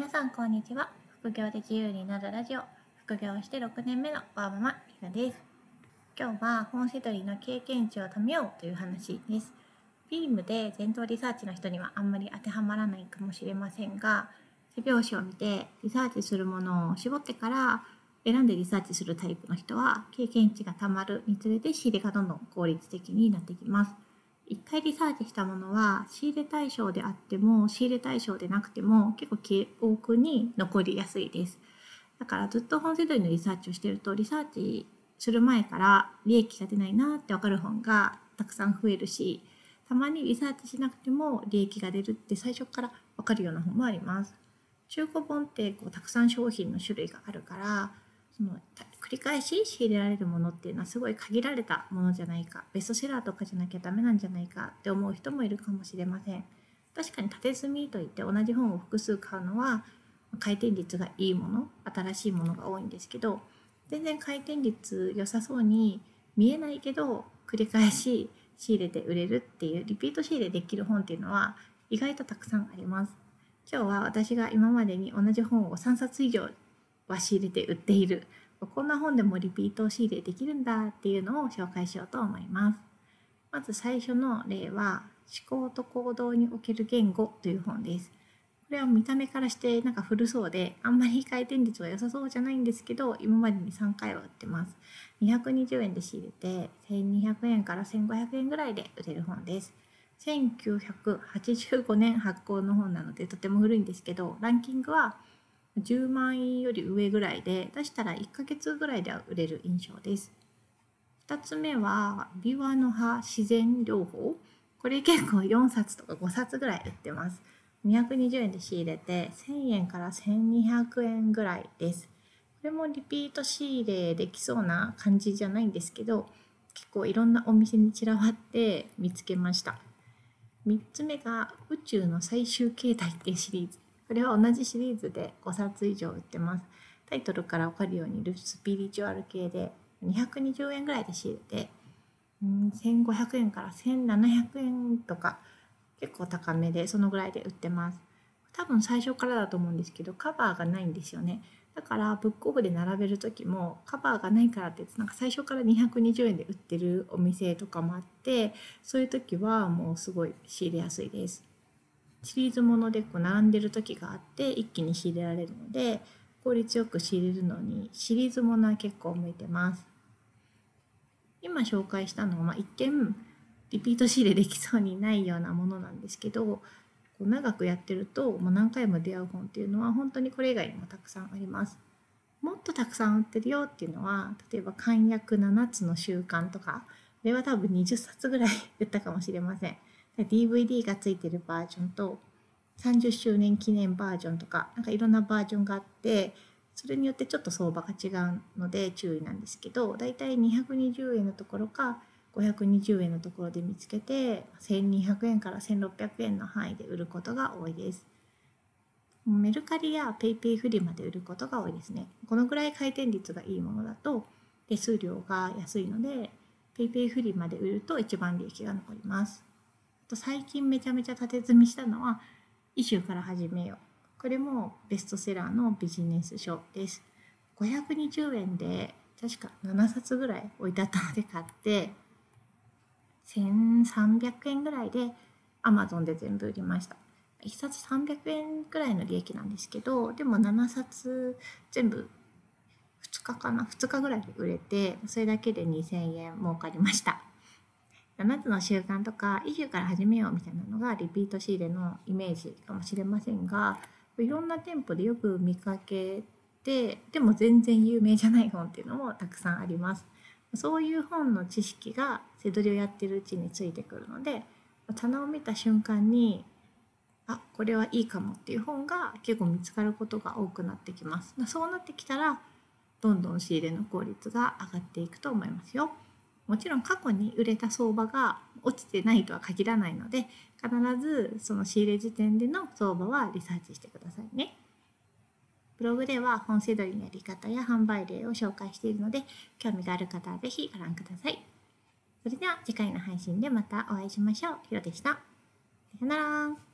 皆さんこんにちは。副業で自由になるラジオ。副業して6年目のワーママひなです。今日は本セドリの経験値を貯めようという話です。ビームで前頭リサーチの人にはあんまり当てはまらないかもしれませんが背拍子を見てリサーチするものを絞ってから選んでリサーチするタイプの人は経験値がたまるにつれて仕入れがどんどん効率的になってきます。一回リサーチしたものは仕入れ対象であっても仕入れ対象でなくても結構記憶に残りやすいです。だからずっと本セドリのリサーチをしてるとリサーチする前から利益が出ないなって分かる本がたくさん増えるしたまにリサーチしなくても利益が出るって最初から分かるような本もあります。中古本ってこうたくさん商品の種類があるからその繰り返し仕入れられるものっていうのはすごい限られたものじゃないかベストセラーとかじゃなきゃダメなんじゃないかって思う人もいるかもしれません。確かに縦積みといって同じ本を複数買うのは回転率がいいもの新しいものが多いんですけど全然回転率良さそうに見えないけど繰り返し仕入れて売れるっていうリピート仕入れできる本っていうのは意外とたくさんあります。今日は私が今までに同じ本を3冊以上は仕入れて売っている。こんな本でもリピート仕入れできるんだっていうのを紹介しようと思います。まず最初の例は思考と行動における言語という本です。これは見た目からしてなんか古そうであんまり回転率は良さそうじゃないんですけど今までに3回は売ってます。220円で仕入れて1200円から1500円ぐらいで売れる本です。1985年発行の本なのでとても古いんですけどランキングは10万円より上ぐらいで出したら1ヶ月ぐらいでは売れる印象です。2つ目はビワの葉自然療法これ結構4冊とか5冊ぐらい売ってます。220円で仕入れて1000円から1200円ぐらいです。これもリピート仕入れできそうな感じじゃないんですけど結構いろんなお店に散らばって見つけました。3つ目が宇宙の最終形態っていうシリーズ。これは同じシリーズで5冊以上売ってます。タイトルから分かるようにルスピリチュアル系で220円ぐらいで仕入れて、うん、1500円から1700円とか結構高めでそのぐらいで売ってます。多分最初からだと思うんですけどカバーがないんですよね。だからブックオフで並べる時もカバーがないからってなんか最初から220円で売ってるお店とかもあってそういう時はもうすごい仕入れやすいです。シリーズものでこう並んでる時があって一気に仕入れられるので効率よく仕入れるのにシリーズものは結構向いてます。今紹介したのは、まあ、一見リピート仕入れできそうにないようなものなんですけどこう長くやってると、まあ、何回も出会う本っていうのは本当にこれ以外にもたくさんあります。もっとたくさん売ってるよっていうのは例えば「簡約7つの習慣」とかこれは多分20冊ぐらい 売ったかもしれません。DVD がついてるバージョンと30周年記念バージョンとかなんかいろんなバージョンがあってそれによってちょっと相場が違うので注意なんですけどだいたい220円のところか520円のところで見つけて1200円から1600円の範囲で売ることが多いです。メルカリや PayPay フリマで売ることが多いですね。このぐらい回転率がいいものだと手数料が安いので PayPay フリマで売ると一番利益が残ります。と最近めちゃめちゃ縦積みしたのは「イシューから始めよう」これもベストセラーのビジネス書です。520円で確か7冊ぐらい置いてあったので買って1300円ぐらいで Amazon で全部売りました。1冊300円ぐらいの利益なんですけどでも7冊全部2日かな？2日ぐらいで売れてそれだけで2000円儲かりました7つの習慣とかイシューから始めようみたいなのがリピート仕入れのイメージかもしれませんがいろんな店舗でよく見かけてでも全然有名じゃない本っていうのもたくさんあります。そういう本の知識が背取りをやってるうちについてくるので棚を見た瞬間にあこれはいいかもっていう本が結構見つかることが多くなってきます。そうなってきたらどんどん仕入れの効率が上がっていくと思いますよ。もちろん過去に売れた相場が落ちてないとは限らないので必ずその仕入れ時点での相場はリサーチしてくださいね。ブログでは本セドリのやり方や販売例を紹介しているので興味がある方は是非ご覧ください。それでは次回の配信でまたお会いしましょう。ひろでした。さよなら。